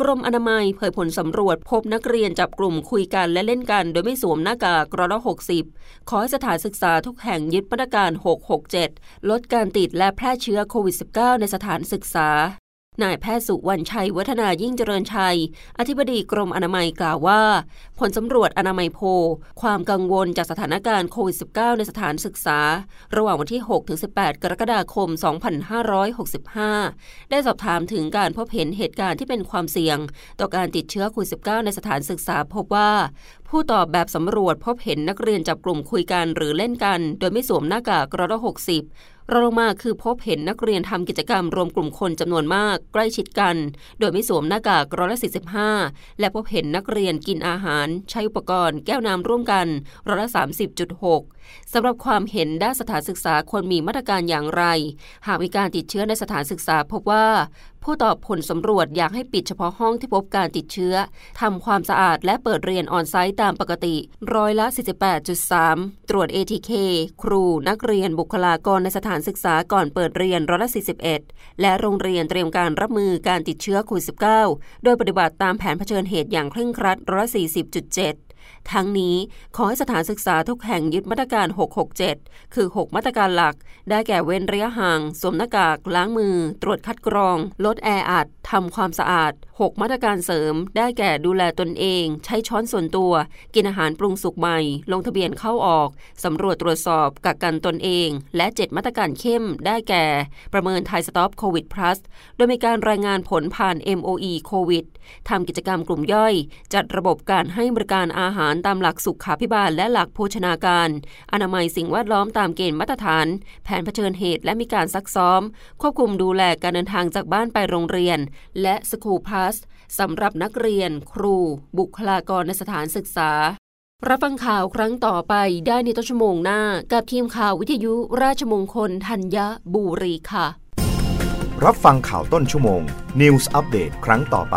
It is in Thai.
กรมอนามัยเผยผลสำรวจพบนักเรียนจับกลุ่มคุยกันและเล่นกัน โดยไม่สวมหน้ากากร้อยละ60 ขอให้สถานศึกษาทุกแห่งยึดมาตรการ 667 ลดการติดและแพร่เชื้อโควิด -19 ในสถานศึกษา นายแพทย์สุวรรณชัย วัฒนายิ่งเจริญชัย อธิบดีกรมอนามัยกล่าวว่า ผลสำรวจอนามัยโพ ความกังวลจากสถานการณ์โควิด -19 ในสถานศึกษา ระหว่างวันที่ 6-18 กรกฎาคม 2565 ได้สอบถามถึงการพบเห็นเหตุการณ์ที่เป็นความเสี่ยง ต่อการติดเชื้อโควิด -19 ในสถานศึกษาพบว่า ผู้ตอบแบบสำรวจพบเห็นนักเรียนจับกลุ่มคุยกันหรือเล่นกัน โดยไม่สวมหน้ากากร้อยละ60 รองลงมาคือพบเห็นนักเรียนทำกิจกรรมรวมกลุ่มคนจำนวนมากใกล้ชิดกัน โดยไม่สวมหน้ากากร้อยละ45 และพบเห็นนักเรียนกินอาหาร ใช้อุปกรณ์แก้วน้ำร่วมกันร้อยละ30.6สำหรับความเห็นด้านสถานศึกษาควรมีมาตรการอย่างไร หากมีการติดเชื้อในสถานศึกษาพบว่า ผู้ตอบผลสำรวจอยากให้ปิดเฉพาะห้องที่พบการติดเชื้อทำความสะอาดและเปิดเรียนออนไซต์ตามปกติร้อยละ 48.3 ตรวจ ATK ครูนักเรียนบุคลากรในสถานศึกษาก่อนเปิดเรียนร้อยละ 41 และโรงเรียนเตรียมการรับมือการติดเชื้อโควิด -19 โดยปฏิบัติตามแผนเผชิญเหตุอย่างเคร่งครัดร้อยละ40.7 ทั้งนี้ขอให้สถานศึกษาทุกแห่งยึดมาตรการ 667 คือ 6 มาตรการหลัก ได้แก่เว้นระยะห่าง สวมหน้ากาก ล้างมือ ตรวจคัดกรอง ลดแออัดทำความสะอาด 6 มาตรการเสริม ได้แก่ดูแลตนเอง ใช้ช้อนส่วนตัว กินอาหารปรุงสุกใหม่ ลงทะเบียนเข้าออก สำรวจตรวจสอบกักกันตนเอง และ 7 มาตรการเข้ม ได้แก่ ประเมินไทยสต็อปโควิดพลัสโดยมีการรายงานผลผ่าน MOE โควิดทำกิจกรรมกลุ่มย่อย จัดระบบการให้บริการอาหารตามหลักสุขาพิบาลและหลักโภชนาการ อนามัยสิ่งแวดล้อมตามเกณฑ์มาตรฐาน แผนเผชิญเหตุและมีการซักซ้อม ควบคุมดูแลการเดินทางจากบ้านไปโรงเรียน และสคูลพาสสำหรับนักเรียน ครู บุคลากรในสถานศึกษา รับฟังข่าวครั้งต่อไปได้ในต้นชั่วโมงหน้า กับทีมข่าววิทยุราชมงคลธัญบุรีค่ะ รับฟังข่าวต้นชั่วโมง News อัปเดตครั้งต่อไป